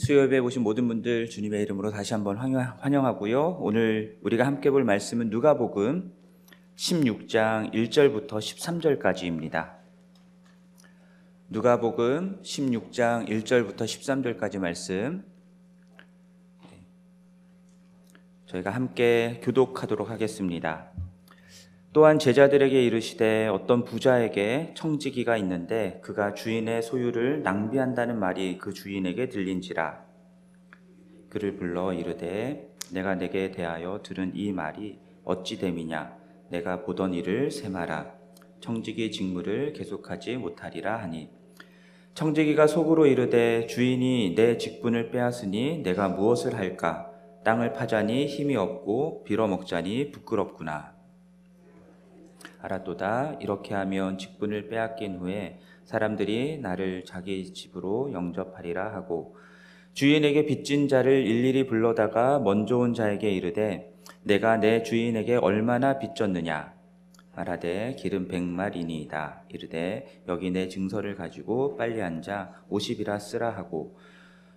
수요일에 오신 모든 분들 주님의 이름으로 다시 한번 환영- 환영하고요. 오늘 우리가 함께 볼 말씀은 누가복음 16장 1절부터 13절까지입니다. 누가복음 16장 1절부터 13절까지 말씀 저희가 함께 교독하도록 하겠습니다. 또한 제자들에게 이르시되 어떤 부자에게 청지기가 있는데 그가 주인의 소유를 낭비한다는 말이 그 주인에게 들린지라. 그를 불러 이르되 내가 내게 대하여 들은 이 말이 어찌 됨이냐? 내가 보던 일을 세마라. 청지기 직무를 계속하지 못하리라 하니. 청지기가 속으로 이르되 주인이 내 직분을 빼앗으니 내가 무엇을 할까? 땅을 파자니 힘이 없고 빌어먹자니 부끄럽구나 알았도다. 이렇게 하면 직분을 빼앗긴 후에 사람들이 나를 자기 집으로 영접하리라 하고 주인에게 빚진 자를 일일이 불러다가 먼저 온 자에게 이르되 내가 내 주인에게 얼마나 빚졌느냐? 말하되 기름 백말이니이다. 이르되 여기 내 증서를 가지고 빨리 앉아 오십이라 쓰라 하고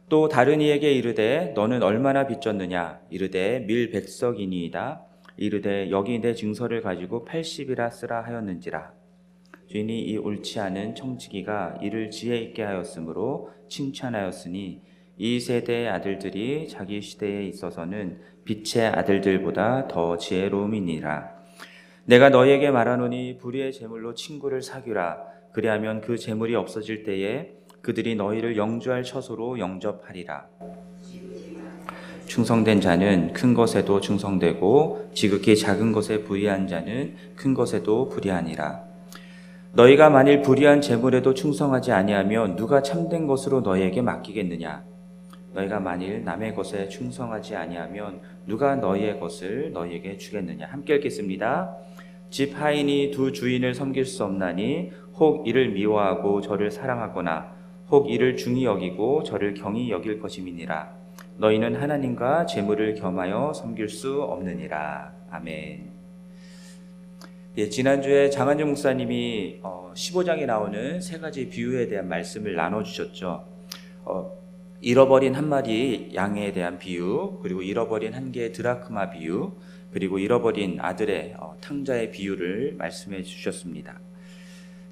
또 다른 이에게 이르되 너는 얼마나 빚졌느냐? 이르되 밀 백석이니이다 이르되 여기 내 증서를 가지고 80이라 쓰라 하였는지라. 주인이 이 옳지 않은 청지기가 이를 지혜 있게 하였으므로 칭찬하였으니 이 세대의 아들들이 자기 시대에 있어서는 빛의 아들들보다 더 지혜로움이니라. 내가 너희에게 말하노니 불의의 재물로 친구를 사귀라. 그리하면 그 재물이 없어질 때에 그들이 너희를 영주할 처소로 영접하리라 충성된 자는 큰 것에도 충성되고 지극히 작은 것에 불의한 자는 큰 것에도 불의하니라. 너희가 만일 불의한 재물에도 충성하지 아니하면 누가 참된 것으로 너희에게 맡기겠느냐? 너희가 만일 남의 것에 충성하지 아니하면 누가 너희의 것을 너희에게 주겠느냐? 함께 읽겠습니다. 집 하인이 두 주인을 섬길 수 없나니 혹 이를 미워하고 저를 사랑하거나 혹 이를 중히 여기고 저를 경히 여길 것임이니라. 너희는 하나님과 재물을 겸하여 섬길 수 없느니라. 아멘. 예, 지난주에 장한준 목사님이 어, 15장에 나오는 세 가지 비유에 대한 말씀을 나눠주셨죠. 어, 잃어버린 한 마리 양에 대한 비유, 그리고 잃어버린 한 개의 드라크마 비유, 그리고 잃어버린 아들의 어, 탕자의 비유를 말씀해 주셨습니다.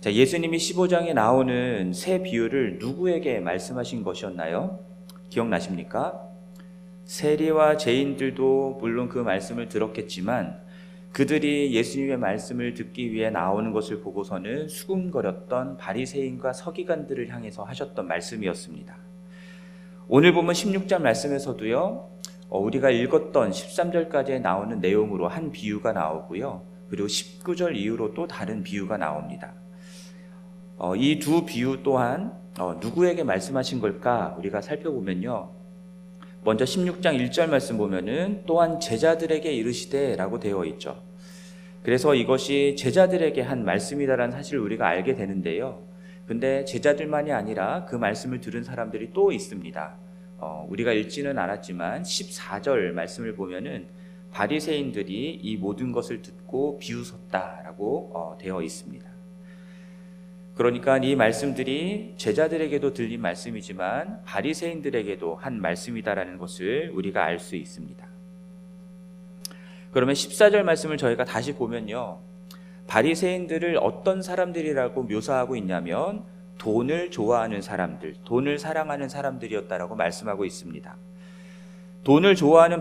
자, 예수님이 15장에 나오는 세 비유를 누구에게 말씀하신 것이었나요? 기억나십니까? 세리와 죄인들도 물론 그 말씀을 들었겠지만 그들이 예수님의 말씀을 듣기 위해 나오는 것을 보고서는 수군거렸던 바리새인과 서기관들을 향해서 하셨던 말씀이었습니다. 오늘 보면 16장 말씀에서도요. 어, 우리가 읽었던 13절까지 나오는 내용으로 한 비유가 나오고요. 그리고 19절 이후로 또 다른 비유가 나옵니다. 어, 이두 비유 또한 어, 누구에게 말씀하신 걸까 우리가 살펴보면요. 먼저 16장 1절 말씀 보면은 또한 제자들에게 이르시되라고 되어 있죠. 그래서 이것이 제자들에게 한 말씀이다라는 사실을 우리가 알게 되는데요. 근데 제자들만이 아니라 그 말씀을 들은 사람들이 또 있습니다. 어, 우리가 읽지는 않았지만 14절 말씀을 보면은 바리새인들이 이 모든 것을 듣고 비웃었다라고 어, 되어 있습니다. 그러니까 이 말씀들이 제자들에게도 들린 말씀이지만 바리새인들에게도 한 말씀이다라는 것을 우리가 알 수 있습니다. 그러면 14절 말씀을 저희가 다시 보면요. 바리새인들을 어떤 사람들이라고 묘사하고 있냐면 돈을 좋아하는 사람들, 돈을 사랑하는 사람들이었다라고 말씀하고 있습니다. 돈을 좋아하는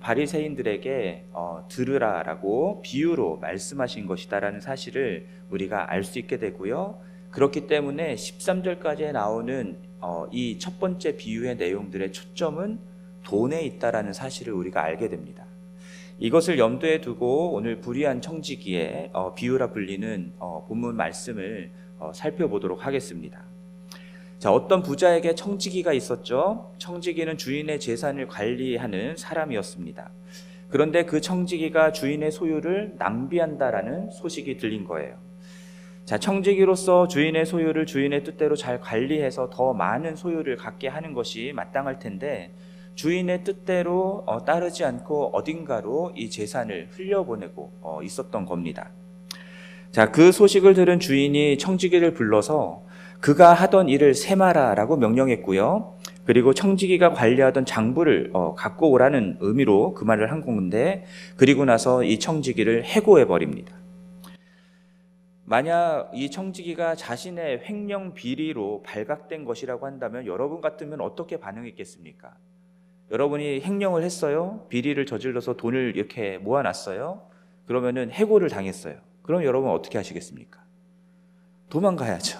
바리새인들에게 어, 들으라라고 비유로 말씀하신 것이다라는 사실을 우리가 알 수 있게 되고요. 그렇기 때문에 13절까지 나오는 어, 이 첫 번째 비유의 내용들의 초점은 돈에 있다라는 사실을 우리가 알게 됩니다. 이것을 염두에 두고 오늘 불의한 청지기의 어, 비유라 불리는 어, 본문 말씀을 어, 살펴보도록 하겠습니다. 자, 어떤 부자에게 청지기가 있었죠. 청지기는 주인의 재산을 관리하는 사람이었습니다. 그런데 그 청지기가 주인의 소유를 낭비한다라는 소식이 들린 거예요. 자, 청지기로서 주인의 소유를 주인의 뜻대로 잘 관리해서 더 많은 소유를 갖게 하는 것이 마땅할 텐데 주인의 뜻대로 어, 따르지 않고 어딘가로 이 재산을 흘려보내고 어, 있었던 겁니다. 자, 그 소식을 들은 주인이 청지기를 불러서 그가 하던 일을 세마라라고 명령했고요. 그리고 청지기가 관리하던 장부를 어, 갖고 오라는 의미로 그 말을 한 건데 그리고 나서 이 청지기를 해고해 버립니다. 만약 이 청지기가 자신의 횡령 비리로 발각된 것이라고 한다면 여러분 같으면 어떻게 반응했겠습니까? 여러분이 횡령을 했어요? 비리를 저질러서 돈을 이렇게 모아놨어요? 그러면은 해고를 당했어요. 그럼 여러분 어떻게 하시겠습니까? 도망가야죠.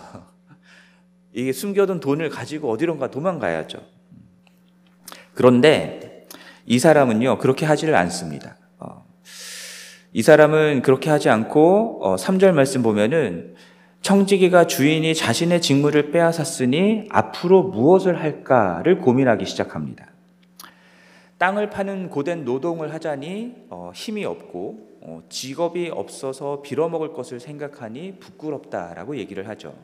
이게 숨겨둔 돈을 가지고 어디론가 도망가야죠. 그런데 이 사람은요, 그렇게 하지를 않습니다. 어, 이 사람은 그렇게 하지 않고, 어, 3절 말씀 보면은, 청지기가 주인이 자신의 직무를 빼앗았으니 앞으로 무엇을 할까를 고민하기 시작합니다. 땅을 파는 고된 노동을 하자니 어, 힘이 없고 어, 직업이 없어서 빌어먹을 것을 생각하니 부끄럽다라고 얘기를 하죠.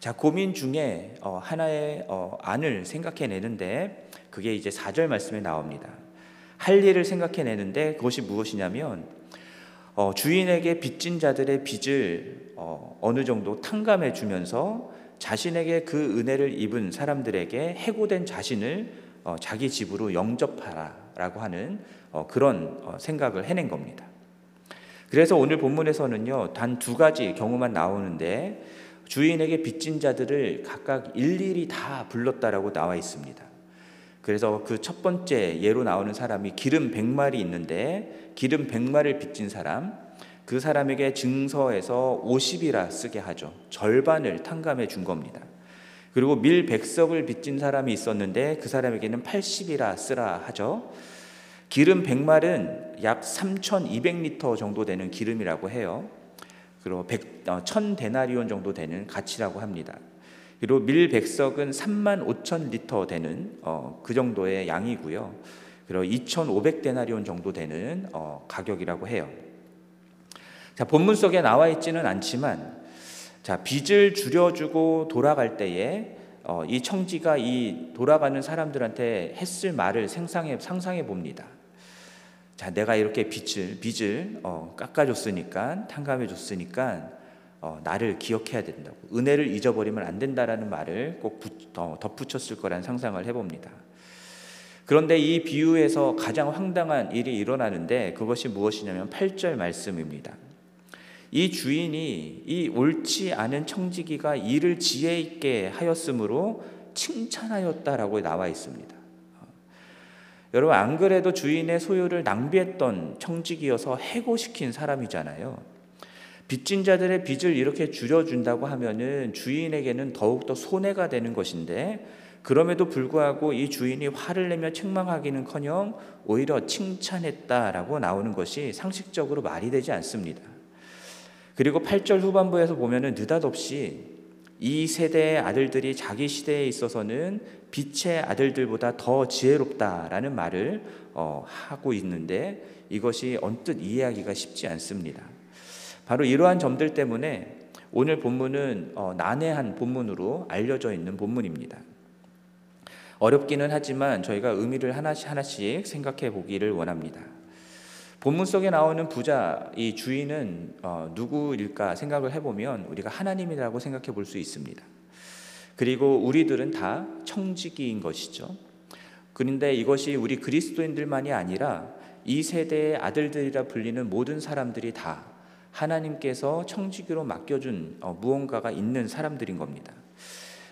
자, 고민 중에 어, 하나의 어, 안을 생각해내는데 그게 이제 4절 말씀에 나옵니다. 할 일을 생각해내는데 그것이 무엇이냐면 어, 주인에게 빚진 자들의 빚을 어, 어느 정도 탕감해 주면서 자신에게 그 은혜를 입은 사람들에게 해고된 자신을 어, 자기 집으로 영접하라라고 하는 어, 그런 어, 생각을 해낸 겁니다. 그래서 오늘 본문에서는요 단 두 가지 경우만 나오는데 주인에게 빚진 자들을 각각 일일이 다 불렀다라고 나와 있습니다. 그래서 그 첫 번째 예로 나오는 사람이 기름 100마리 있는데 기름 100마리를 빚진 사람 그 사람에게 증서에서 50이라 쓰게 하죠. 절반을 탕감해 준 겁니다. 그리고 밀 100석을 빚진 사람이 있었는데 그 사람에게는 80이라 쓰라 하죠. 기름 100말은 약 3,200리터 정도 되는 기름이라고 해요. 그리고 100, 어, 1000데나리온 정도 되는 가치라고 합니다. 그리고 밀 백석은 3만 5천 리터 되는 어, 그 정도의 양이고요. 그리고 2,500데나리온 정도 되는 어, 가격이라고 해요. 자, 본문 속에 나와 있지는 않지만 자, 빚을 줄여주고 돌아갈 때에 어, 이 청지가 이 돌아가는 사람들한테 했을 말을 상상해, 상상해 봅니다. 자, 내가 이렇게 빚을 빚을 어, 깎아줬으니까 탕감해줬으니까 어, 나를 기억해야 된다고 은혜를 잊어버리면 안 된다라는 말을 꼭 부, 어, 덧붙였을 거란 상상을 해봅니다. 그런데 이 비유에서 가장 황당한 일이 일어나는데 그것이 무엇이냐면 8절 말씀입니다. 이 주인이 이 옳지 않은 청지기가 일을 지혜 있게 하였으므로 칭찬하였다라고 나와 있습니다. 여러분 안 그래도 주인의 소유를 낭비했던 청직이어서 해고시킨 사람이잖아요. 빚진 자들의 빚을 이렇게 줄여준다고 하면은 주인에게는 더욱더 손해가 되는 것인데 그럼에도 불구하고 이 주인이 화를 내며 책망하기는커녕 오히려 칭찬했다라고 나오는 것이 상식적으로 말이 되지 않습니다. 그리고 8절 후반부에서 보면은 느닷없이 이 세대의 아들들이 자기 시대에 있어서는 빛의 아들들보다 더 지혜롭다라는 말을 어, 하고 있는데 이것이 언뜻 이해하기가 쉽지 않습니다. 바로 이러한 점들 때문에 오늘 본문은 어, 난해한 본문으로 알려져 있는 본문입니다. 어렵기는 하지만 저희가 의미를 하나씩 하나씩 생각해 보기를 원합니다. 본문 속에 나오는 부자 이 주인은 어, 누구일까 생각을 해보면 우리가 하나님이라고 생각해 볼 수 있습니다. 그리고 우리들은 다 청지기인 것이죠. 그런데 이것이 우리 그리스도인들만이 아니라 이 세대의 아들들이라 불리는 모든 사람들이 다 하나님께서 청지기로 맡겨준 어, 무언가가 있는 사람들인 겁니다.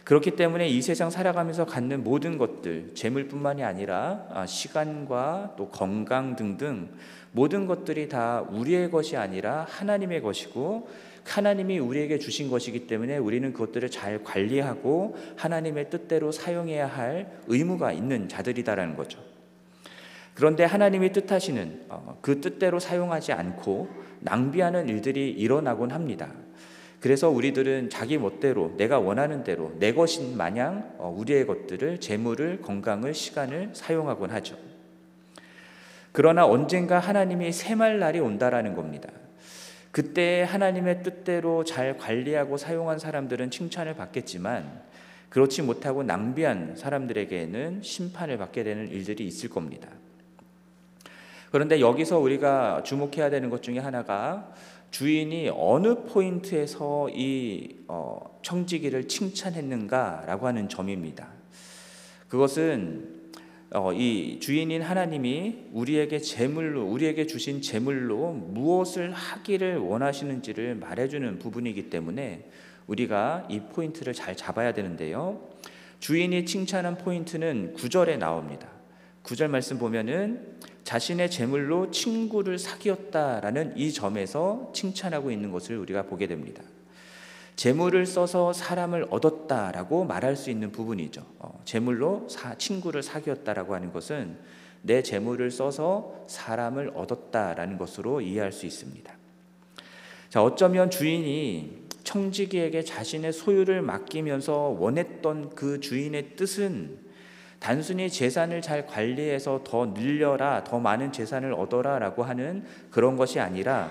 그렇기 때문에 이 세상 살아가면서 갖는 모든 것들, 재물뿐만이 아니라 아, 시간과 또 건강 등등 모든 것들이 다 우리의 것이 아니라 하나님의 것이고 하나님이 우리에게 주신 것이기 때문에 우리는 그것들을 잘 관리하고 하나님의 뜻대로 사용해야 할 의무가 있는 자들이다라는 거죠. 그런데 하나님이 뜻하시는 어, 그 뜻대로 사용하지 않고 낭비하는 일들이 일어나곤 합니다. 그래서 우리들은 자기 멋대로 내가 원하는 대로 내 것인 마냥 어, 우리의 것들을 재물을 건강을 시간을 사용하곤 하죠. 그러나 언젠가 하나님이 새말 날이 온다라는 겁니다. 그때 하나님의 뜻대로 잘 관리하고 사용한 사람들은 칭찬을 받겠지만 그렇지 못하고 낭비한 사람들에게는 심판을 받게 되는 일들이 있을 겁니다. 그런데 여기서 우리가 주목해야 되는 것 중에 하나가 주인이 어느 포인트에서 이 어, 청지기를 칭찬했는가라고 하는 점입니다. 그것은 어, 이 주인인 하나님이 우리에게 재물로 우리에게 주신 재물로 무엇을 하기를 원하시는지를 말해주는 부분이기 때문에 우리가 이 포인트를 잘 잡아야 되는데요. 주인이 칭찬한 포인트는 9절에 나옵니다. 9절 말씀 보면은 자신의 재물로 친구를 사귀었다라는 이 점에서 칭찬하고 있는 것을 우리가 보게 됩니다. 재물을 써서 사람을 얻었다라고 말할 수 있는 부분이죠. 어, 재물로 사, 친구를 사귀었다라고 하는 것은 내 재물을 써서 사람을 얻었다라는 것으로 이해할 수 있습니다. 자, 어쩌면 주인이 청지기에게 자신의 소유를 맡기면서 원했던 그 주인의 뜻은 단순히 재산을 잘 관리해서 더 늘려라, 더 많은 재산을 얻어라라고 하는 그런 것이 아니라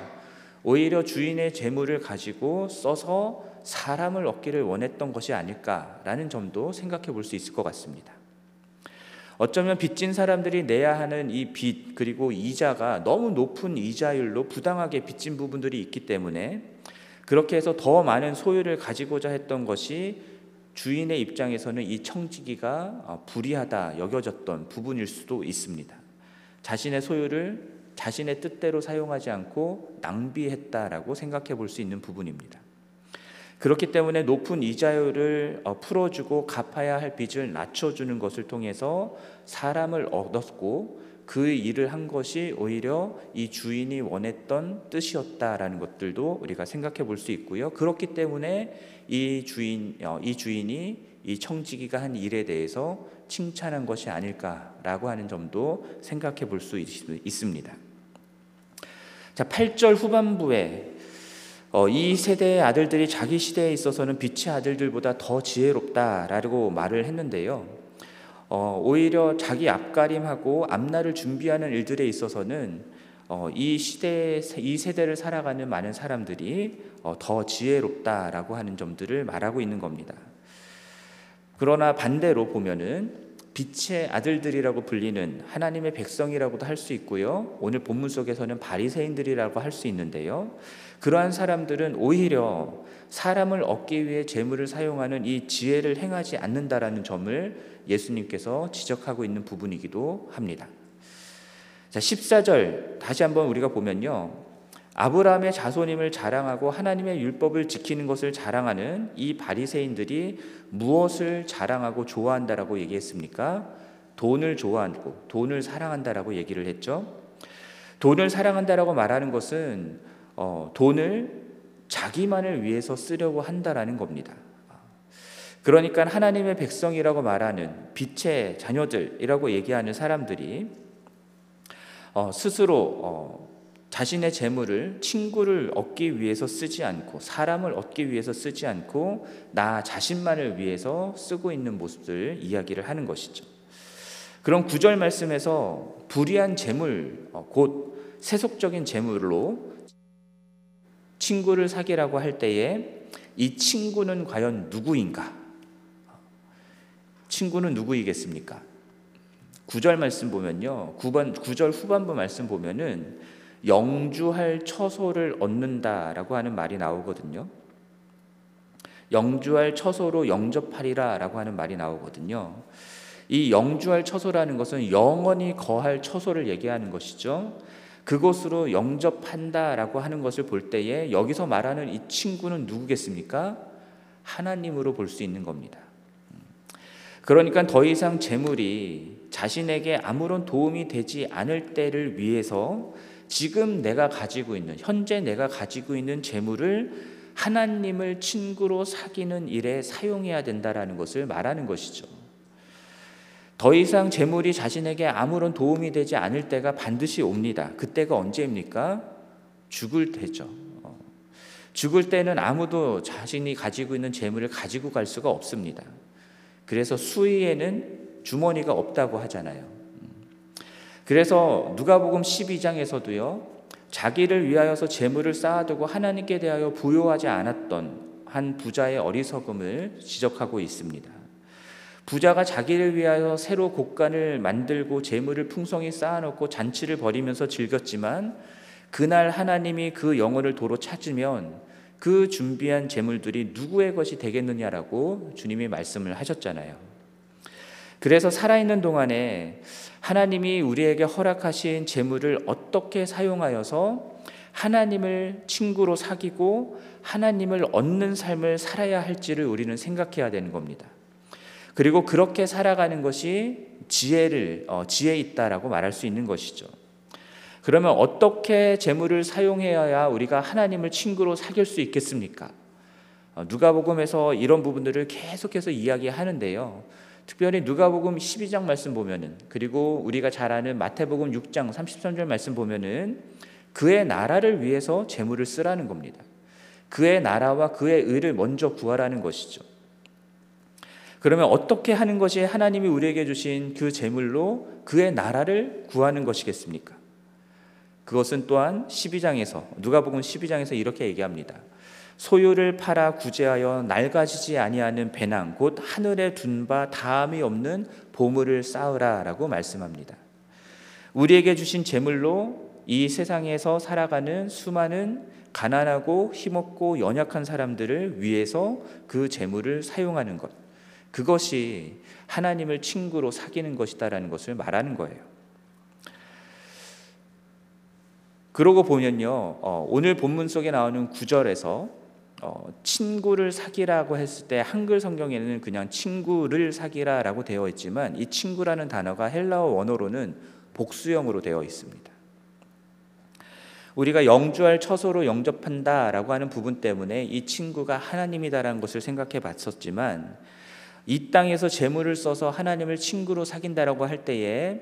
오히려 주인의 재물을 가지고 써서 사람을 얻기를 원했던 것이 아닐까라는 점도 생각해 볼 수 있을 것 같습니다. 어쩌면 빚진 사람들이 내야 하는 이 빚 그리고 이자가 너무 높은 이자율로 부당하게 빚진 부분들이 있기 때문에 그렇게 해서 더 많은 소유를 가지고자 했던 것이 주인의 입장에서는 이 청지기가 어, 불이하다 여겨졌던 부분일 수도 있습니다. 자신의 소유를 자신의 뜻대로 사용하지 않고 낭비했다라고 생각해 볼 수 있는 부분입니다. 그렇기 때문에 높은 이자율을 어, 풀어주고 갚아야 할 빚을 낮춰주는 것을 통해서 사람을 얻었고 그 일을 한 것이 오히려 이 주인이 원했던 뜻이었다라는 것들도 우리가 생각해 볼 수 있고요. 그렇기 때문에 이 주인 어, 이 주인이 이 청지기가 한 일에 대해서 칭찬한 것이 아닐까라고 하는 점도 생각해 볼 수 있습니다. 자, 8절 후반부에 어, 이 세대의 아들들이 자기 시대에 있어서는 빛의 아들들보다 더 지혜롭다라고 말을 했는데요. 어, 오히려 자기 앞가림하고 앞날을 준비하는 일들에 있어서는 어, 이 시대 이 세대를 살아가는 많은 사람들이 어, 더 지혜롭다라고 하는 점들을 말하고 있는 겁니다. 그러나 반대로 보면은 빛의 아들들이라고 불리는 하나님의 백성이라고도 할 수 있고요. 오늘 본문 속에서는 바리새인들이라고 할 수 있는데요. 그러한 사람들은 오히려 사람을 얻기 위해 재물을 사용하는 이 지혜를 행하지 않는다라는 점을 예수님께서 지적하고 있는 부분이기도 합니다. 자, 14절 다시 한번 우리가 보면요. 아브라함의 자손임을 자랑하고 하나님의 율법을 지키는 것을 자랑하는 이 바리새인들이 무엇을 자랑하고 좋아한다라고 얘기했습니까? 돈을 좋아하고 돈을 사랑한다라고 얘기를 했죠. 돈을 사랑한다라고 말하는 것은 어, 돈을 자기만을 위해서 쓰려고 한다라는 겁니다. 그러니까 하나님의 백성이라고 말하는 빛의 자녀들이라고 얘기하는 사람들이 어, 스스로 어, 자신의 재물을 친구를 얻기 위해서 쓰지 않고 사람을 얻기 위해서 쓰지 않고 나 자신만을 위해서 쓰고 있는 모습들 이야기를 하는 것이죠. 그럼 구절 말씀에서 불의한 재물 어, 곧 세속적인 재물로 친구를 사귀라고 할 때에 이 친구는 과연 누구인가? 친구는 누구이겠습니까? 9절 말씀 보면요. 9번 9절 후반부 말씀 보면은 영주할 처소를 얻는다라고 하는 말이 나오거든요. 영주할 처소로 영접하리라라고 하는 말이 나오거든요. 이 영주할 처소라는 것은 영원히 거할 처소를 얘기하는 것이죠. 그곳으로 영접한다라고 하는 것을 볼 때에 여기서 말하는 이 친구는 누구겠습니까? 하나님으로 볼 수 있는 겁니다. 그러니까 더 이상 재물이 자신에게 아무런 도움이 되지 않을 때를 위해서 지금 내가 가지고 있는 현재 내가 가지고 있는 재물을 하나님을 친구로 사귀는 일에 사용해야 된다라는 것을 말하는 것이죠. 더 이상 재물이 자신에게 아무런 도움이 되지 않을 때가 반드시 옵니다. 그때가 언제입니까? 죽을 때죠. 어. 죽을 때는 아무도 자신이 가지고 있는 재물을 가지고 갈 수가 없습니다. 그래서 수위에는 주머니가 없다고 하잖아요. 그래서 누가복음 12장에서도요. 자기를 위하여서 재물을 쌓아두고 하나님께 대하여 부요하지 않았던 한 부자의 어리석음을 지적하고 있습니다. 부자가 자기를 위하여 새로 곡간을 만들고 재물을 풍성히 쌓아놓고 잔치를 벌이면서 즐겼지만 그날 하나님이 그 영혼을 도로 찾으면 그 준비한 재물들이 누구의 것이 되겠느냐라고 주님이 말씀을 하셨잖아요. 그래서 살아있는 동안에 하나님이 우리에게 허락하신 재물을 어떻게 사용하여서 하나님을 친구로 사귀고 하나님을 얻는 삶을 살아야 할지를 우리는 생각해야 되는 겁니다. 그리고 그렇게 살아가는 것이 지혜를 어, 지혜 있다라고 말할 수 있는 것이죠. 그러면 어떻게 재물을 사용해야 우리가 하나님을 친구로 사귈 수 있겠습니까? 어, 누가복음에서 이런 부분들을 계속해서 이야기하는데요. 특별히 누가복음 12장 말씀 보면은 그리고 우리가 잘 아는 마태복음 6장 33절 말씀 보면은 그의 나라를 위해서 재물을 쓰라는 겁니다. 그의 나라와 그의 의를 먼저 구하라는 것이죠. 그러면 어떻게 하는 것이 하나님이 우리에게 주신 그 재물로 그의 나라를 구하는 것이겠습니까? 그것은 또한 12장에서 누가복음 12장에서 이렇게 얘기합니다. 소유를 팔아 구제하여 낡아지지 아니하는 배낭 곧 하늘에 둔 바 다함이 없는 보물을 쌓으라라고 말씀합니다. 우리에게 주신 재물로 이 세상에서 살아가는 수많은 가난하고 힘없고 연약한 사람들을 위해서 그 재물을 사용하는 것. 그것이 하나님을 친구로 사귀는 것이다라는 것을 말하는 거예요. 그러고 보면요, 어, 오늘 본문 속에 나오는 구절에서 어, 친구를 사귀라고 했을 때 한글 성경에는 그냥 친구를 사귀라라고 되어 있지만 이 친구라는 단어가 헬라어 원어로는 복수형으로 되어 있습니다. 우리가 영주할 처소로 영접한다라고 하는 부분 때문에 이 친구가 하나님이다라는 것을 생각해 봤었지만 이 땅에서 재물을 써서 하나님을 친구로 사귄다라고 할 때에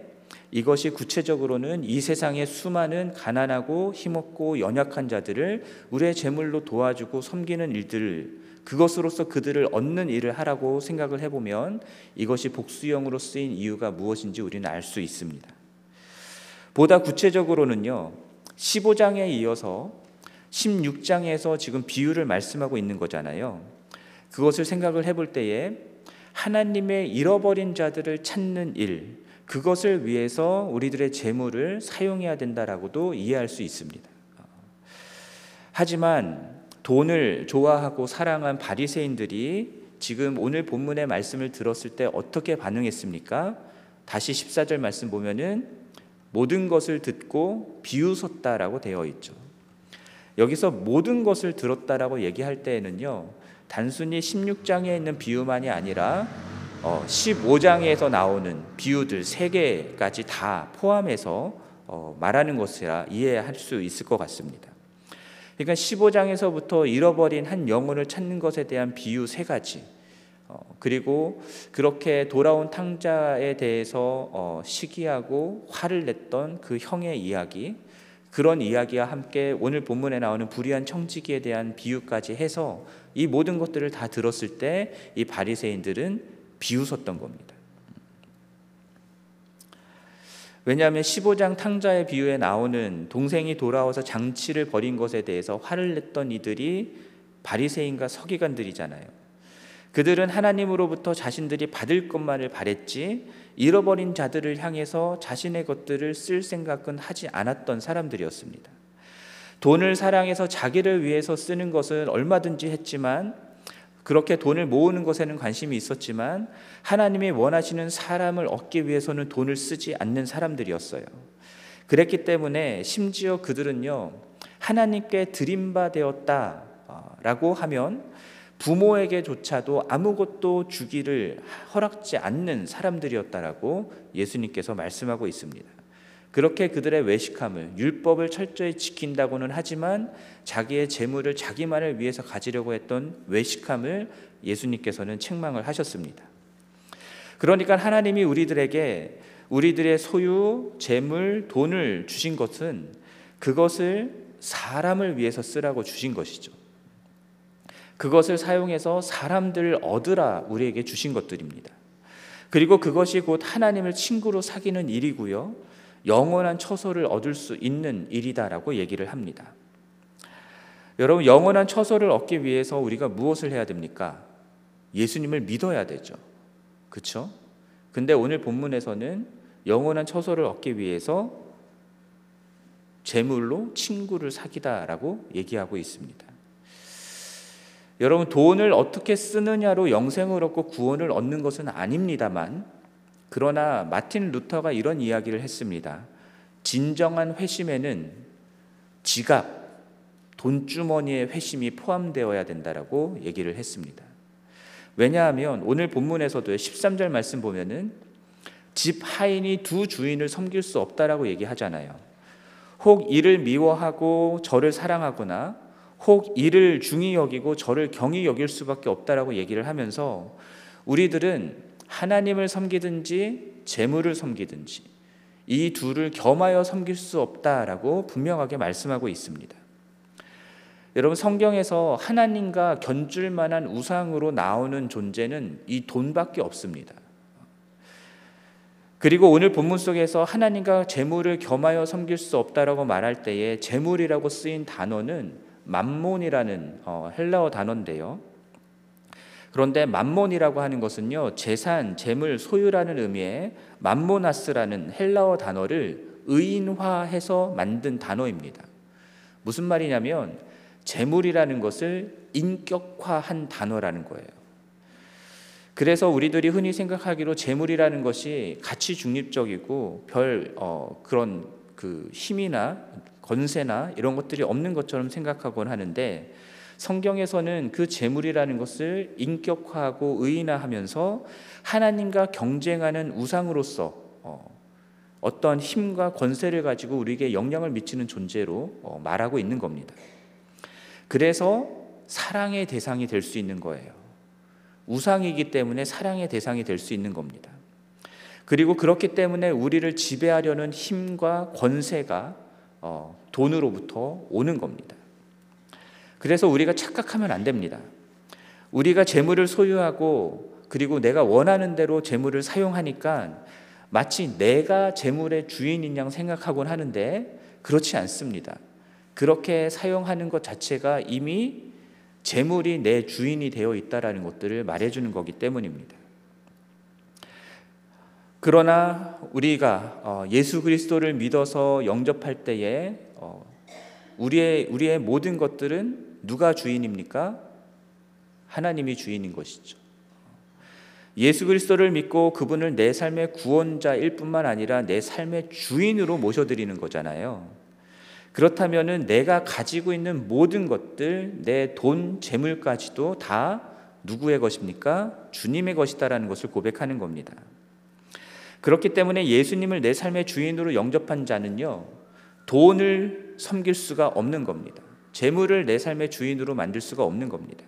이것이 구체적으로는 이 세상의 수많은 가난하고 힘없고 연약한 자들을 우리의 재물로 도와주고 섬기는 일들 그것으로서 그들을 얻는 일을 하라고 생각을 해보면 이것이 복수형으로 쓰인 이유가 무엇인지 우리는 알 수 있습니다. 보다 구체적으로는요, 15장에 이어서 16장에서 지금 비유를 말씀하고 있는 거잖아요. 그것을 생각을 해볼 때에 하나님의 잃어버린 자들을 찾는 일, 그것을 위해서 우리들의 재물을 사용해야 된다라고도 이해할 수 있습니다. 하지만 돈을 좋아하고 사랑한 바리새인들이 지금 오늘 본문의 말씀을 들었을 때 어떻게 반응했습니까? 다시 14절 말씀 보면은 모든 것을 듣고 비웃었다라고 되어 있죠. 여기서 모든 것을 들었다라고 얘기할 때에는요. 단순히 16장에 있는 비유만이 아니라 15장에서 어, 나오는 비유들 세 개까지 다 포함해서 어, 말하는 것이라 이해할 수 있을 것 같습니다. 그러니까 15장에서부터 잃어버린 한 영혼을 찾는 것에 대한 비유 세 가지, 어, 그리고 그렇게 돌아온 탕자에 대해서 시기하고 화를 냈던 그 형의 이야기, 그런 이야기와 함께 오늘 본문에 나오는 불의한 청지기에 대한 비유까지 해서 이 모든 것들을 다 들었을 때 이 바리새인들은 비웃었던 겁니다. 왜냐하면 15장 탕자의 비유에 나오는 동생이 돌아와서 장치를 벌인 것에 대해서 화를 냈던 이들이 바리새인과 서기관들이잖아요. 그들은 하나님으로부터 자신들이 받을 것만을 바랬지 잃어버린 자들을 향해서 자신의 것들을 쓸 생각은 하지 않았던 사람들이었습니다. 돈을 사랑해서 자기를 위해서 쓰는 것은 얼마든지 했지만 그렇게 돈을 모으는 것에는 관심이 있었지만 하나님이 원하시는 사람을 얻기 위해서는 돈을 쓰지 않는 사람들이었어요. 그랬기 때문에 심지어 그들은요, 하나님께 드림바 되었다라고 하면 부모에게조차도 아무것도 주기를 허락지 않는 사람들이었다라고 예수님께서 말씀하고 있습니다. 그렇게 그들의 외식함을 율법을 철저히 지킨다고는 하지만 자기의 재물을 자기만을 위해서 가지려고 했던 외식함을 예수님께서는 책망을 하셨습니다. 그러니까 하나님이 우리들에게 우리들의 소유, 재물, 돈을 주신 것은 그것을 사람을 위해서 쓰라고 주신 것이죠. 그것을 사용해서 사람들을 얻으라 우리에게 주신 것들입니다. 그리고 그것이 곧 하나님을 친구로 사귀는 일이고요. 영원한 처소를 얻을 수 있는 일이다라고 얘기를 합니다. 여러분, 영원한 처소를 얻기 위해서 우리가 무엇을 해야 됩니까? 예수님을 믿어야 되죠. 그렇죠? 근데 오늘 본문에서는 영원한 처소를 얻기 위해서 재물로 친구를 사귀다라고 얘기하고 있습니다. 여러분 돈을 어떻게 쓰느냐로 영생을 얻고 구원을 얻는 것은 아닙니다만 그러나 마틴 루터가 이런 이야기를 했습니다. 진정한 회심에는 지갑, 돈주머니의 회심이 포함되어야 된다라고 얘기를 했습니다. 왜냐하면 오늘 본문에서도 13절 말씀 보면은 집 하인이 두 주인을 섬길 수 없다라고 얘기하잖아요. 혹 이를 미워하고 저를 사랑하거나 혹 이를 중히 여기고 저를 경히 여길 수밖에 없다라고 얘기를 하면서 우리들은 하나님을 섬기든지 재물을 섬기든지 이 둘을 겸하여 섬길 수 없다라고 분명하게 말씀하고 있습니다. 여러분 성경에서 하나님과 견줄 만한 우상으로 나오는 존재는 이 돈밖에 없습니다. 그리고 오늘 본문 속에서 하나님과 재물을 겸하여 섬길 수 없다라고 말할 때에 재물이라고 쓰인 단어는 맘몬이라는 어, 헬라어 단어인데요. 그런데 맘몬이라고 하는 것은요 재산, 재물, 소유라는 의미의 맘모나스라는 헬라어 단어를 의인화해서 만든 단어입니다. 무슨 말이냐면 재물이라는 것을 인격화한 단어라는 거예요. 그래서 우리들이 흔히 생각하기로 재물이라는 것이 가치 중립적이고 별 어, 그런 그 힘이나 건세나 이런 것들이 없는 것처럼 생각하곤 하는데 성경에서는 그 재물이라는 것을 인격화하고 의인화하면서 하나님과 경쟁하는 우상으로서 어, 어떤 힘과 권세를 가지고 우리에게 영향을 미치는 존재로 어, 말하고 있는 겁니다. 그래서 사랑의 대상이 될 수 있는 거예요. 우상이기 때문에 사랑의 대상이 될 수 있는 겁니다. 그리고 그렇기 때문에 우리를 지배하려는 힘과 권세가 어, 돈으로부터 오는 겁니다. 그래서 우리가 착각하면 안 됩니다. 우리가 재물을 소유하고 그리고 내가 원하는 대로 재물을 사용하니까 마치 내가 재물의 주인인 양 생각하곤 하는데 그렇지 않습니다. 그렇게 사용하는 것 자체가 이미 재물이 내 주인이 되어 있다라는 것들을 말해주는 거기 때문입니다. 그러나 우리가 어, 예수 그리스도를 믿어서 영접할 때에 어, 우리의 우리의 모든 것들은 누가 주인입니까? 하나님이 주인인 것이죠. 예수 그리스도를 믿고 그분을 내 삶의 구원자일 뿐만 아니라 내 삶의 주인으로 모셔드리는 거잖아요. 그렇다면은 내가 가지고 있는 모든 것들, 내 돈, 재물까지도 다 누구의 것입니까? 주님의 것이다라는 것을 고백하는 겁니다. 그렇기 때문에 예수님을 내 삶의 주인으로 영접한 자는요, 돈을 섬길 수가 없는 겁니다. 재물을 내 삶의 주인으로 만들 수가 없는 겁니다.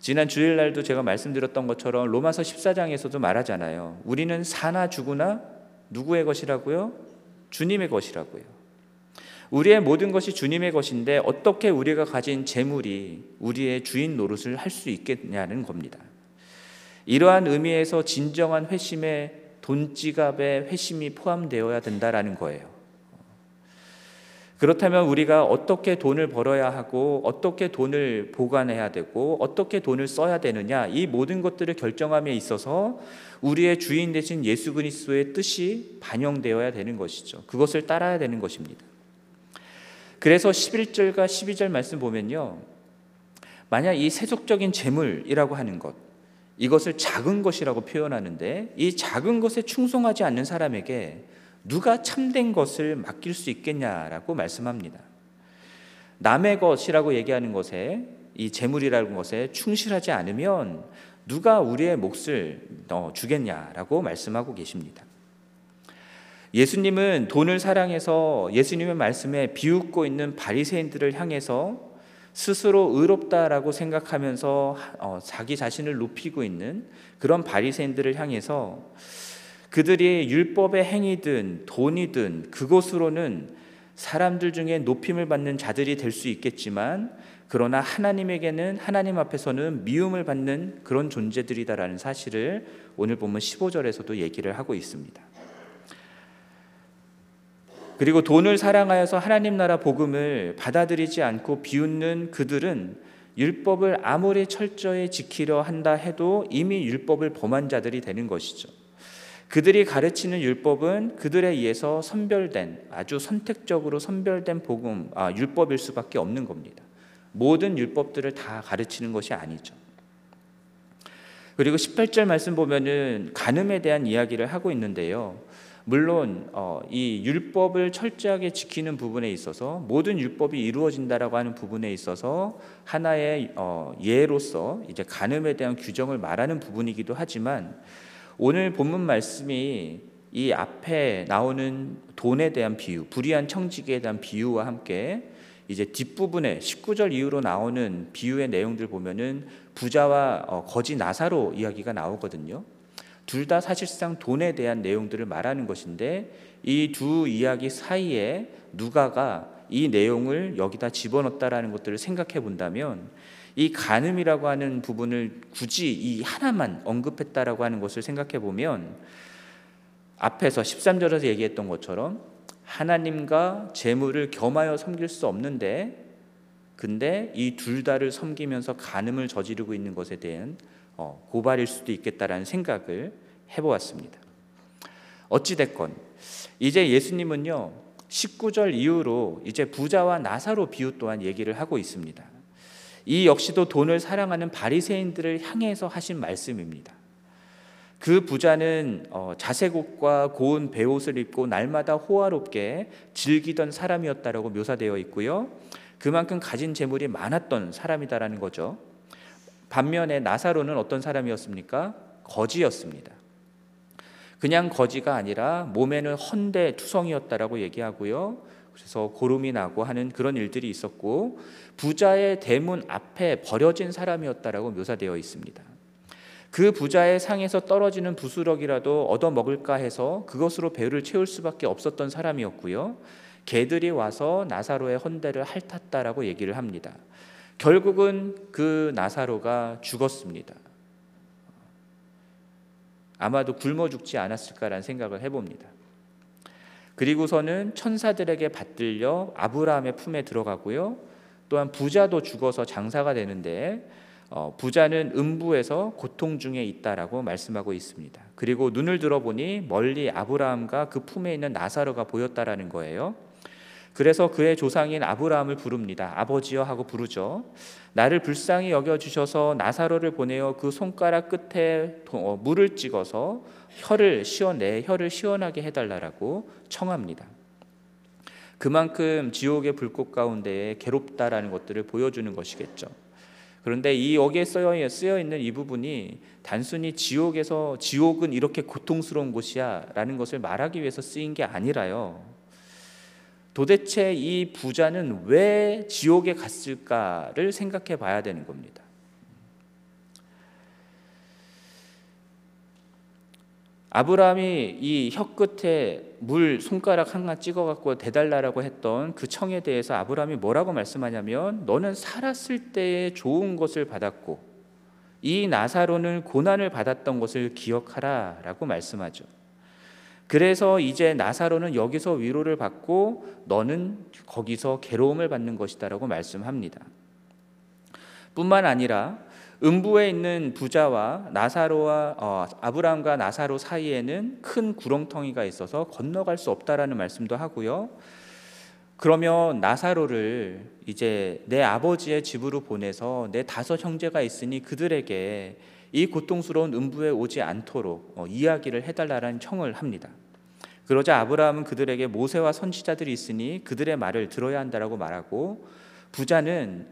지난 주일 날도 제가 말씀드렸던 것처럼 로마서 14장에서도 말하잖아요. 우리는 사나 죽으나 누구의 것이라고요? 주님의 것이라고요. 우리의 모든 것이 주님의 것인데 어떻게 우리가 가진 재물이 우리의 주인 노릇을 할 수 있겠냐는 겁니다. 이러한 의미에서 진정한 회심에 돈지갑에 회심이 포함되어야 된다라는 거예요. 그렇다면 우리가 어떻게 돈을 벌어야 하고 어떻게 돈을 보관해야 되고 어떻게 돈을 써야 되느냐 이 모든 것들을 결정함에 있어서 우리의 주인 되신 예수 그리스도의 뜻이 반영되어야 되는 것이죠. 그것을 따라야 되는 것입니다. 그래서 11절과 12절 말씀 보면요. 만약 이 세속적인 재물이라고 하는 것, 이것을 작은 것이라고 표현하는데 이 작은 것에 충성하지 않는 사람에게 누가 참된 것을 맡길 수 있겠냐라고 말씀합니다. 남의 것이라고 얘기하는 것에 이 재물이라는 것에 충실하지 않으면 누가 우리의 몫을 주겠냐라고 말씀하고 계십니다. 예수님은 돈을 사랑해서 예수님의 말씀에 비웃고 있는 바리새인들을 향해서 스스로 의롭다라고 생각하면서 어, 자기 자신을 높이고 있는 그런 바리새인들을 향해서 그들이 율법의 행위든 돈이든 그것으로는 사람들 중에 높임을 받는 자들이 될 수 있겠지만 그러나 하나님에게는 하나님 앞에서는 미움을 받는 그런 존재들이다라는 사실을 오늘 보면 15절에서도 얘기를 하고 있습니다. 그리고 돈을 사랑하여서 하나님 나라 복음을 받아들이지 않고 비웃는 그들은 율법을 아무리 철저히 지키려 한다 해도 이미 율법을 범한 자들이 되는 것이죠. 그들이 가르치는 율법은 그들에 의해서 선별된 아주 선택적으로 선별된 복음 아, 율법일 수밖에 없는 겁니다. 모든 율법들을 다 가르치는 것이 아니죠. 그리고 18절 말씀 보면은 간음에 대한 이야기를 하고 있는데요. 물론 어, 이 율법을 철저하게 지키는 부분에 있어서 모든 율법이 이루어진다라고 하는 부분에 있어서 하나의 어, 예로서 이제 간음에 대한 규정을 말하는 부분이기도 하지만 오늘 본문 말씀이 이 앞에 나오는 돈에 대한 비유, 불의한 청지기에 대한 비유와 함께 이제 뒷부분에 19절 이후로 나오는 비유의 내용들 보면은 부자와 어, 거지 나사로 이야기가 나오거든요. 둘 다 사실상 돈에 대한 내용들을 말하는 것인데 이 두 이야기 사이에 누가가 이 내용을 여기다 집어넣었다라는 것들을 생각해 본다면 이 간음이라고 하는 부분을 굳이 이 하나만 언급했다라고 하는 것을 생각해 보면 앞에서 13절에서 얘기했던 것처럼 하나님과 재물을 겸하여 섬길 수 없는데 근데 이 둘 다를 섬기면서 간음을 저지르고 있는 것에 대한 어, 고발일 수도 있겠다라는 생각을 해보았습니다. 어찌 됐건 이제 예수님은요 19절 이후로 이제 부자와 나사로 비유 또한 얘기를 하고 있습니다. 이 역시도 돈을 사랑하는 바리새인들을 향해서 하신 말씀입니다. 그 부자는 어, 자색옷과 고운 베옷을 입고 날마다 호화롭게 즐기던 사람이었다라고 묘사되어 있고요. 그만큼 가진 재물이 많았던 사람이다라는 거죠. 반면에 나사로는 어떤 사람이었습니까? 거지였습니다. 그냥 거지가 아니라 몸에는 헌데 투성이었다라고 얘기하고요. 그래서 고름이 나고 하는 그런 일들이 있었고 부자의 대문 앞에 버려진 사람이었다라고 묘사되어 있습니다. 그 부자의 상에서 떨어지는 부스럭이라도 얻어 먹을까 해서 그것으로 배를 채울 수밖에 없었던 사람이었고요. 개들이 와서 나사로의 헌대를 핥았다라고 얘기를 합니다. 결국은 그 나사로가 죽었습니다. 아마도 굶어 죽지 않았을까라는 생각을 해봅니다. 그리고서는 천사들에게 받들려 아브라함의 품에 들어가고요. 또한 부자도 죽어서 장사가 되는데 어, 부자는 음부에서 고통 중에 있다라고 말씀하고 있습니다. 그리고 눈을 들어보니 멀리 아브라함과 그 품에 있는 나사로가 보였다라는 거예요. 그래서 그의 조상인 아브라함을 부릅니다. 아버지여 하고 부르죠. 나를 불쌍히 여겨 주셔서 나사로를 보내어 그 손가락 끝에 어, 물을 찍어서 혀를 시원내 혀를 시원하게 해달라라고 청합니다. 그만큼 지옥의 불꽃 가운데에 괴롭다라는 것들을 보여주는 것이겠죠. 그런데 이 여기에 쓰여 있는 이 부분이 단순히 지옥에서 지옥은 이렇게 고통스러운 곳이야라는 것을 말하기 위해서 쓰인 게 아니라요. 도대체 이 부자는 왜 지옥에 갔을까를 생각해 봐야 되는 겁니다. 아브라함이 이 혀 끝에 물 손가락 하나 찍어 갖고 대달라라고 했던 그 청에 대해서 아브라함이 뭐라고 말씀하냐면 너는 살았을 때에 좋은 것을 받았고 이 나사로는 고난을 받았던 것을 기억하라라고 말씀하죠. 그래서 이제 나사로는 여기서 위로를 받고 너는 거기서 괴로움을 받는 것이다라고 말씀합니다. 뿐만 아니라 음부에 있는 부자와 나사로와 어, 아브라함과 나사로 사이에는 큰 구렁텅이가 있어서 건너갈 수 없다라는 말씀도 하고요. 그러면 나사로를 이제 내 아버지의 집으로 보내서 내 다섯 형제가 있으니 그들에게 이 고통스러운 음부에 오지 않도록 어, 이야기를 해달라는 청을 합니다. 그러자 아브라함은 그들에게 모세와 선지자들이 있으니 그들의 말을 들어야 한다라고 말하고 부자는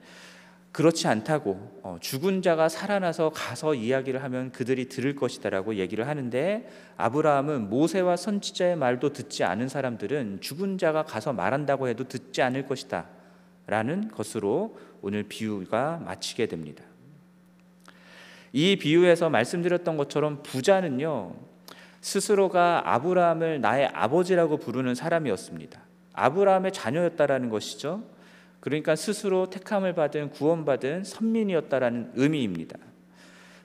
그렇지 않다고 어, 죽은 자가 살아나서 가서 이야기를 하면 그들이 들을 것이다라고 얘기를 하는데 아브라함은 모세와 선지자의 말도 듣지 않은 사람들은 죽은 자가 가서 말한다고 해도 듣지 않을 것이다 라는 것으로 오늘 비유가 마치게 됩니다. 이 비유에서 말씀드렸던 것처럼 부자는요 스스로가 아브라함을 나의 아버지라고 부르는 사람이었습니다. 아브라함의 자녀였다라는 것이죠. 그러니까 스스로 택함을 받은 구원받은 선민이었다라는 의미입니다.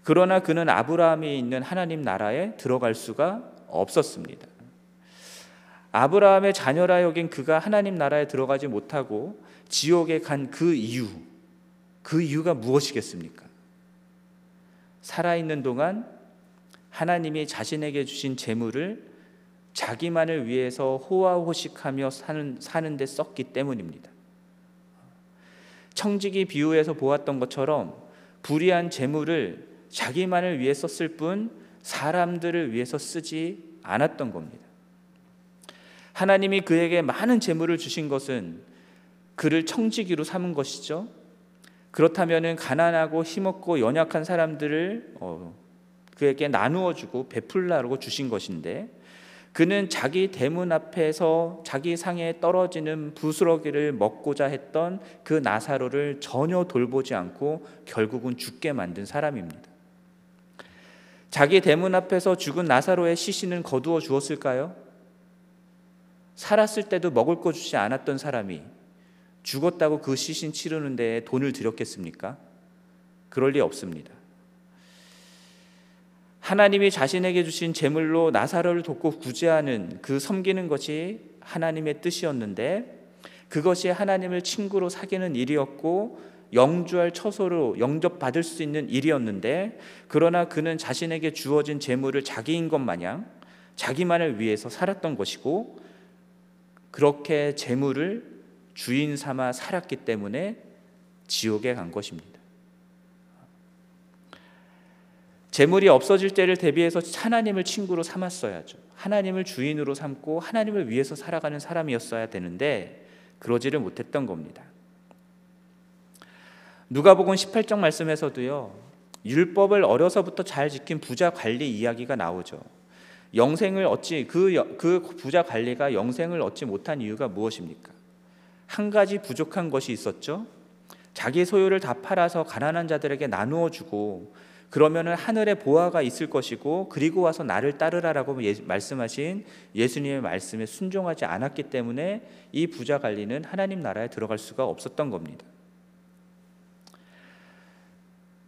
그러나 그는 아브라함이 있는 하나님 나라에 들어갈 수가 없었습니다. 아브라함의 자녀라 여긴 그가 하나님 나라에 들어가지 못하고 지옥에 간 그 이유, 그 이유가 무엇이겠습니까? 살아있는 동안 하나님이 자신에게 주신 재물을 자기만을 위해서 호화호식하며 사는, 사는데 썼기 때문입니다. 청지기 비유에서 보았던 것처럼 불의한 재물을 자기만을 위해 썼을 뿐 사람들을 위해서 쓰지 않았던 겁니다. 하나님이 그에게 많은 재물을 주신 것은 그를 청지기로 삼은 것이죠. 그렇다면은 가난하고 힘없고 연약한 사람들을 어, 그에게 나누어 주고 베풀라고 주신 것인데 그는 자기 대문 앞에서 자기 상에 떨어지는 부스러기를 먹고자 했던 그 나사로를 전혀 돌보지 않고 결국은 죽게 만든 사람입니다. 자기 대문 앞에서 죽은 나사로의 시신은 거두어 주었을까요? 살았을 때도 먹을 거 주지 않았던 사람이 죽었다고 그 시신 치르는 데 돈을 들였겠습니까? 그럴 리 없습니다. 하나님이 자신에게 주신 제물로 나사로를 돕고 구제하는 그 섬기는 것이 하나님의 뜻이었는데 그것이 하나님을 친구로 사귀는 일이었고 영주할 처소로 영접받을 수 있는 일이었는데 그러나 그는 자신에게 주어진 재물을 자기인 것 마냥 자기만을 위해서 살았던 것이고 그렇게 재물을 주인 삼아 살았기 때문에 지옥에 간 것입니다. 재물이 없어질 때를 대비해서 하나님을 친구로 삼았어야죠. 하나님을 주인으로 삼고 하나님을 위해서 살아가는 사람이었어야 되는데 그러지를 못했던 겁니다. 누가복음 18장 말씀에서도요. 율법을 어려서부터 잘 지킨 부자 관리 이야기가 나오죠. 영생을 얻지 그, 그 부자 관리가 영생을 얻지 못한 이유가 무엇입니까? 한 가지 부족한 것이 있었죠. 자기 소유를 다 팔아서 가난한 자들에게 나누어 주고 그러면은 하늘에 보화가 있을 것이고 그리고 와서 나를 따르라라고 예, 말씀하신 예수님의 말씀에 순종하지 않았기 때문에 이 부자 관리는 하나님 나라에 들어갈 수가 없었던 겁니다.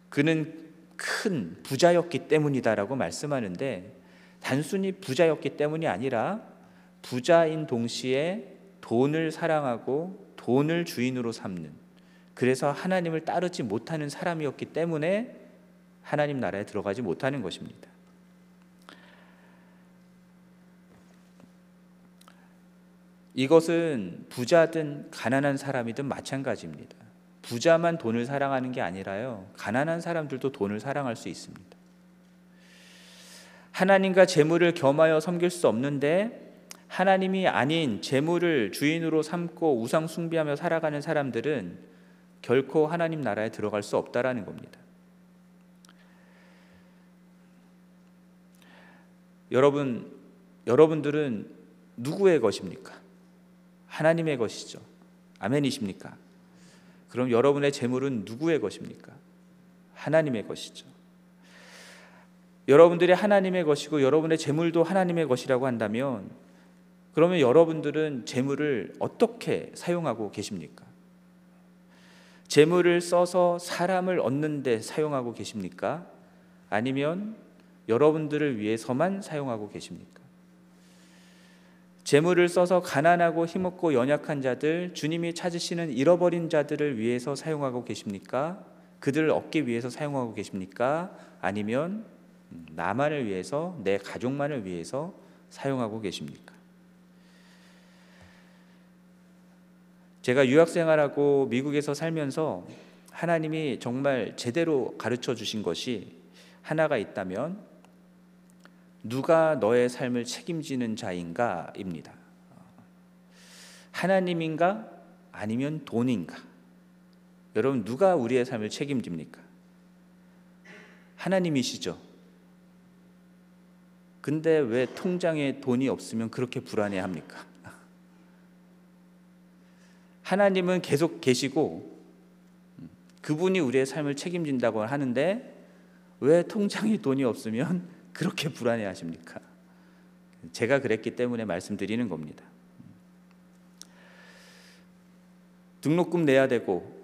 그는 큰 부자였기 때문이다라고 말씀하는데 단순히 부자였기 때문이 아니라 부자인 동시에 돈을 사랑하고 돈을 주인으로 삼는 그래서 하나님을 따르지 못하는 사람이었기 때문에 하나님 나라에 들어가지 못하는 것입니다. 이것은 부자든 가난한 사람이든 마찬가지입니다. 부자만 돈을 사랑하는 게 아니라요. 가난한 사람들도 돈을 사랑할 수 있습니다. 하나님과 재물을 겸하여 섬길 수 없는데 하나님이 아닌 재물을 주인으로 삼고 우상 숭배하며 살아가는 사람들은 결코 하나님 나라에 들어갈 수 없다라는 겁니다. 여러분, 여러분들은 누구의 것입니까? 하나님의 것이죠. 아멘이십니까? 그럼 여러분의 재물은 누구의 것입니까? 하나님의 것이죠. 여러분들이 하나님의 것이고 여러분의 재물도 하나님의 것이라고 한다면 그러면 여러분들은 재물을 어떻게 사용하고 계십니까? 재물을 써서 사람을 얻는 데 사용하고 계십니까? 아니면 여러분들을 위해서만 사용하고 계십니까? 재물을 써서 가난하고 힘없고 연약한 자들, 주님이 찾으시는 잃어버린 자들을 위해서 사용하고 계십니까? 그들을 얻기 위해서 사용하고 계십니까? 아니면 나만을 위해서, 내 가족만을 위해서 사용하고 계십니까? 제가 유학 생활하고 미국에서 살면서 하나님이 정말 제대로 가르쳐 주신 것이 하나가 있다면 누가 너의 삶을 책임지는 자인가입니다. 하나님인가 아니면 돈인가? 여러분 누가 우리의 삶을 책임집니까? 하나님이시죠. 근데 왜 통장에 돈이 없으면 그렇게 불안해 합니까? 하나님은 계속 계시고 그분이 우리의 삶을 책임진다고 하는데 왜 통장에 돈이 없으면 그렇게 불안해 하십니까? 제가 그랬기 때문에 말씀드리는 겁니다. 등록금 내야 되고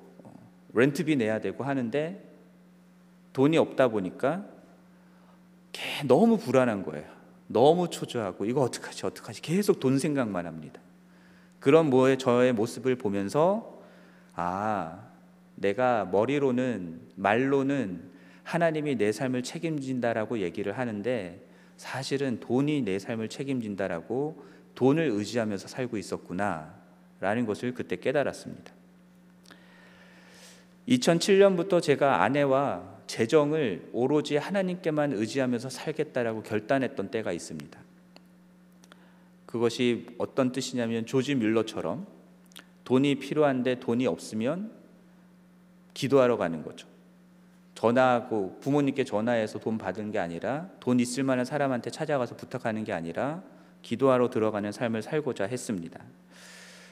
렌트비 내야 되고 하는데 돈이 없다 보니까 너무 불안한 거예요. 너무 초조하고 이거 어떡하지 어떡하지 계속 돈 생각만 합니다. 그런 뭐의 저의 모습을 보면서 아 내가 머리로는 말로는 하나님이 내 삶을 책임진다라고 얘기를 하는데 사실은 돈이 내 삶을 책임진다라고 돈을 의지하면서 살고 있었구나라는 것을 그때 깨달았습니다. 2007년부터 제가 아내와 재정을 오로지 하나님께만 의지하면서 살겠다라고 결단했던 때가 있습니다. 그것이 어떤 뜻이냐면 조지 뮬러처럼 돈이 필요한데 돈이 없으면 기도하러 가는 거죠. 전화하고 부모님께 전화해서 돈 받은 게 아니라 돈 있을 만한 사람한테 찾아가서 부탁하는 게 아니라 기도하러 들어가는 삶을 살고자 했습니다.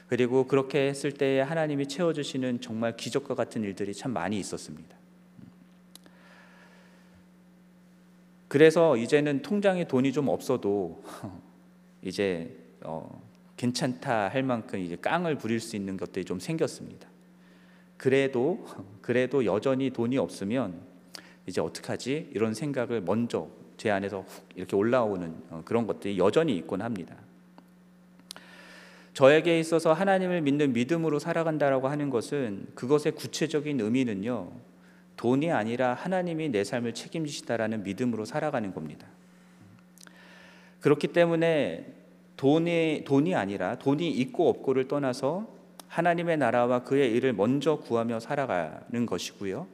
그리고 그렇게 했을 때 하나님이 채워주시는 정말 기적과 같은 일들이 참 많이 있었습니다. 그래서 이제는 통장에 돈이 좀 없어도 이제 어, 괜찮다 할 만큼 이제 깡을 부릴 수 있는 것들이 좀 생겼습니다. 그래도 그래도 여전히 돈이 없으면 이제 어떡하지 이런 생각을 먼저 제 안에서 훅 이렇게 올라오는 어, 그런 것들이 여전히 있곤 합니다. 저에게 있어서 하나님을 믿는 믿음으로 살아간다라고 하는 것은 그것의 구체적인 의미는요. 돈이 아니라 하나님이 내 삶을 책임지시다라는 믿음으로 살아가는 겁니다. 그렇기 때문에 돈이 돈이 아니라 돈이 있고 없고를 떠나서 하나님의 나라와 그의 일을 먼저 구하며 살아가는 것이고요.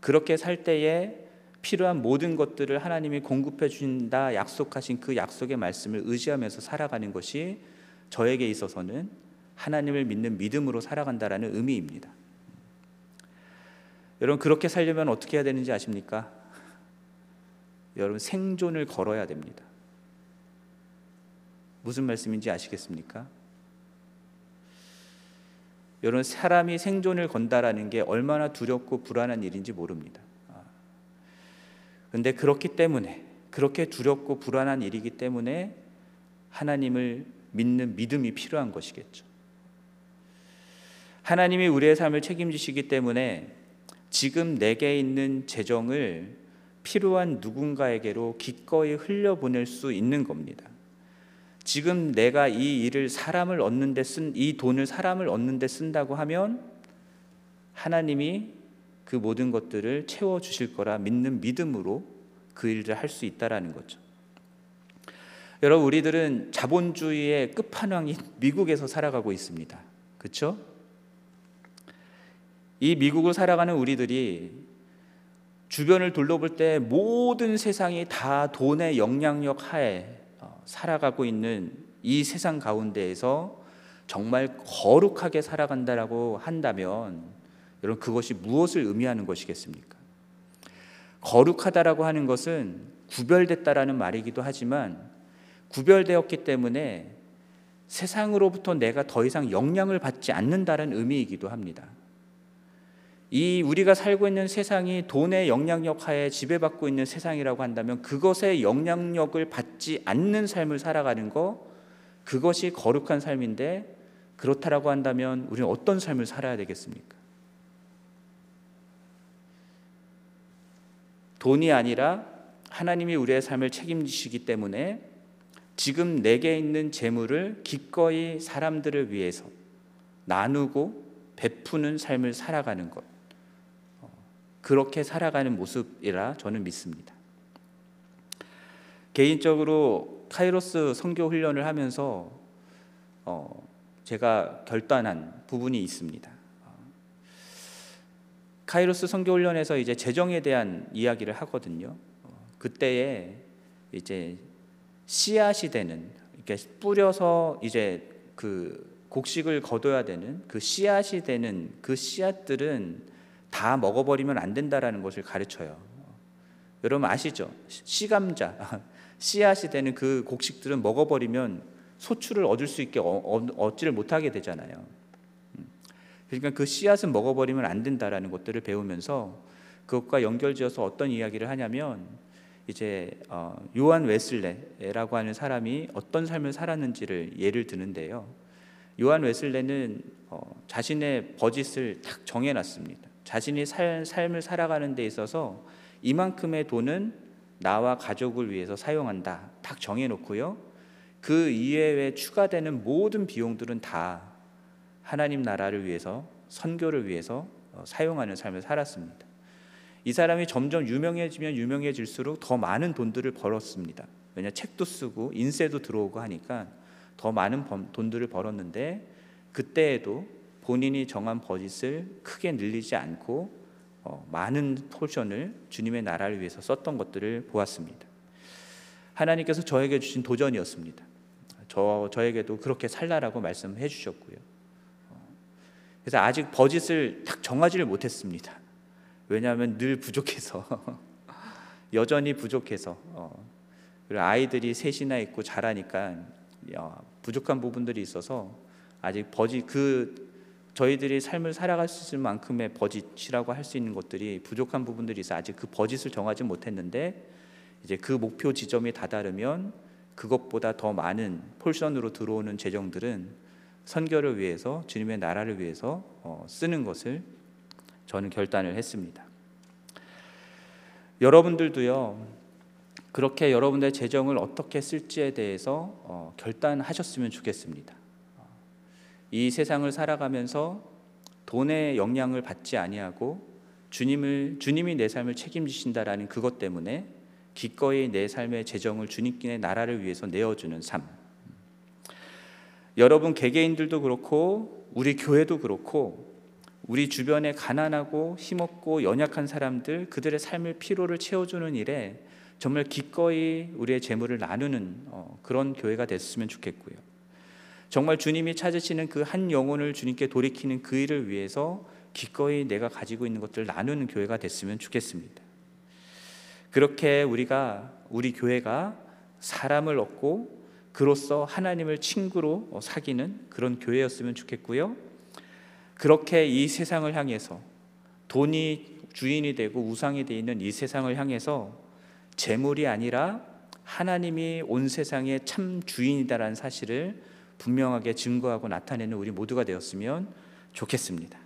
그렇게 살 때에 필요한 모든 것들을 하나님이 공급해 주신다 약속하신 그 약속의 말씀을 의지하면서 살아가는 것이 저에게 있어서는 하나님을 믿는 믿음으로 살아간다라는 의미입니다. 여러분 그렇게 살려면 어떻게 해야 되는지 아십니까? 여러분 생존을 걸어야 됩니다. 무슨 말씀인지 아시겠습니까? 여러분 사람이 생존을 건다라는 게 얼마나 두렵고 불안한 일인지 모릅니다. 그런데 그렇기 때문에 그렇게 두렵고 불안한 일이기 때문에 하나님을 믿는 믿음이 필요한 것이겠죠. 하나님이 우리의 삶을 책임지시기 때문에 지금 내게 있는 재정을 필요한 누군가에게로 기꺼이 흘려보낼 수 있는 겁니다. 지금 내가 이 일을 사람을 얻는 데 쓴 이 돈을 사람을 얻는 데 쓴다고 하면 하나님이 그 모든 것들을 채워 주실 거라 믿는 믿음으로 그 일을 할 수 있다라는 거죠. 여러분 우리들은 자본주의의 끝판왕인 미국에서 살아가고 있습니다. 그렇죠? 이 미국을 살아가는 우리들이 주변을 둘러볼 때 모든 세상이 다 돈의 영향력 하에 어, 살아가고 있는 이 세상 가운데에서 정말 거룩하게 살아간다라고 한다면 여러분 그것이 무엇을 의미하는 것이겠습니까? 거룩하다라고 하는 것은 구별됐다라는 말이기도 하지만 구별되었기 때문에 세상으로부터 내가 더 이상 영향을 받지 않는다는 의미이기도 합니다. 이 우리가 살고 있는 세상이 돈의 영향력 하에 지배받고 있는 세상이라고 한다면 그것의 영향력을 받지 않는 삶을 살아가는 거 그것이 거룩한 삶인데 그렇다라고 한다면 우리는 어떤 삶을 살아야 되겠습니까? 돈이 아니라 하나님이 우리의 삶을 책임지시기 때문에 지금 내게 있는 재물을 기꺼이 사람들을 위해서 나누고 베푸는 삶을 살아가는 것. 어, 그렇게 살아가는 모습이라 저는 믿습니다. 개인적으로 카이로스 선교 훈련을 하면서 어, 제가 결단한 부분이 있습니다. 어, 카이로스 선교 훈련에서 이제 재정에 대한 이야기를 하거든요. 그때에 이제 씨앗이 되는 이렇게 뿌려서 이제 그 곡식을 거둬야 되는 그 씨앗이 되는 그 씨앗들은 다 먹어버리면 안 된다라는 것을 가르쳐요. 여러분 아시죠? 씨감자 씨앗이 되는 그 곡식들은 먹어버리면 소출을 얻을 수 있게 얻지를 못하게 되잖아요. 음. 그러니까 그 씨앗은 먹어버리면 안 된다라는 것들을 배우면서 그것과 연결지어서 어떤 이야기를 하냐면 이제 어, 요한 웨슬레라고 하는 사람이 어떤 삶을 살았는지를 예를 드는데요. 요한 웨슬레는 어, 자신의 버짓을 딱 정해놨습니다. 자신이 살, 삶을 살아가는 데 있어서 이만큼의 돈은 나와 가족을 위해서 사용한다. 딱 정해놓고요. 그 이외에 추가되는 모든 비용들은 다 하나님 나라를 위해서 선교를 위해서 어, 사용하는 삶을 살았습니다. 이 사람이 점점 유명해지면 유명해질수록 더 많은 돈들을 벌었습니다. 왜냐 책도 쓰고 인세도 들어오고 하니까 더 많은 돈들을 벌었는데 그때에도 본인이 정한 버짓을 크게 늘리지 않고 어, 많은 포션을 주님의 나라를 위해서 썼던 것들을 보았습니다. 하나님께서 저에게 주신 도전이었습니다. 저 저에게도 그렇게 살라라고 말씀해 주셨고요. 어, 그래서 아직 버짓을 딱 정하지를 못했습니다. 왜냐하면 늘 부족해서 여전히 부족해서 어, 그리고 아이들이 셋이나 있고 자라니까 야, 부족한 부분들이 있어서 아직 버짓 그 저희들이 삶을 살아갈 수 있을 만큼의 버짓이라고 할 수 있는 것들이 부족한 부분들이 있어 아직 그 버짓을 정하지 못했는데 이제 그 목표 지점이 다다르면 그것보다 더 많은 폴션으로 들어오는 재정들은 선교를 위해서 주님의 나라를 위해서 어, 쓰는 것을 저는 결단을 했습니다. 여러분들도요 그렇게 여러분들의 재정을 어떻게 쓸지에 대해서 어, 결단하셨으면 좋겠습니다. 이 세상을 살아가면서 돈의 영향을 받지 아니하고 주님을 주님이 내 삶을 책임지신다라는 그것 때문에 기꺼이 내 삶의 재정을 주님께 나라를 위해서 내어주는 삶. 여러분 개개인들도 그렇고 우리 교회도 그렇고 우리 주변에 가난하고 힘없고 연약한 사람들 그들의 삶의 피로를 채워주는 일에 정말 기꺼이 우리의 재물을 나누는 어, 그런 교회가 됐으면 좋겠고요. 정말 주님이 찾으시는 그 한 영혼을 주님께 돌이키는 그 일을 위해서 기꺼이 내가 가지고 있는 것들을 나누는 교회가 됐으면 좋겠습니다. 그렇게 우리가 우리 교회가 사람을 얻고 그로써 하나님을 친구로 사귀는 그런 교회였으면 좋겠고요. 그렇게 이 세상을 향해서 돈이 주인이 되고 우상이 되어 있는 이 세상을 향해서 재물이 아니라 하나님이 온 세상의 참 주인이다라는 사실을 분명하게 증거하고 나타내는 우리 모두가 되었으면 좋겠습니다.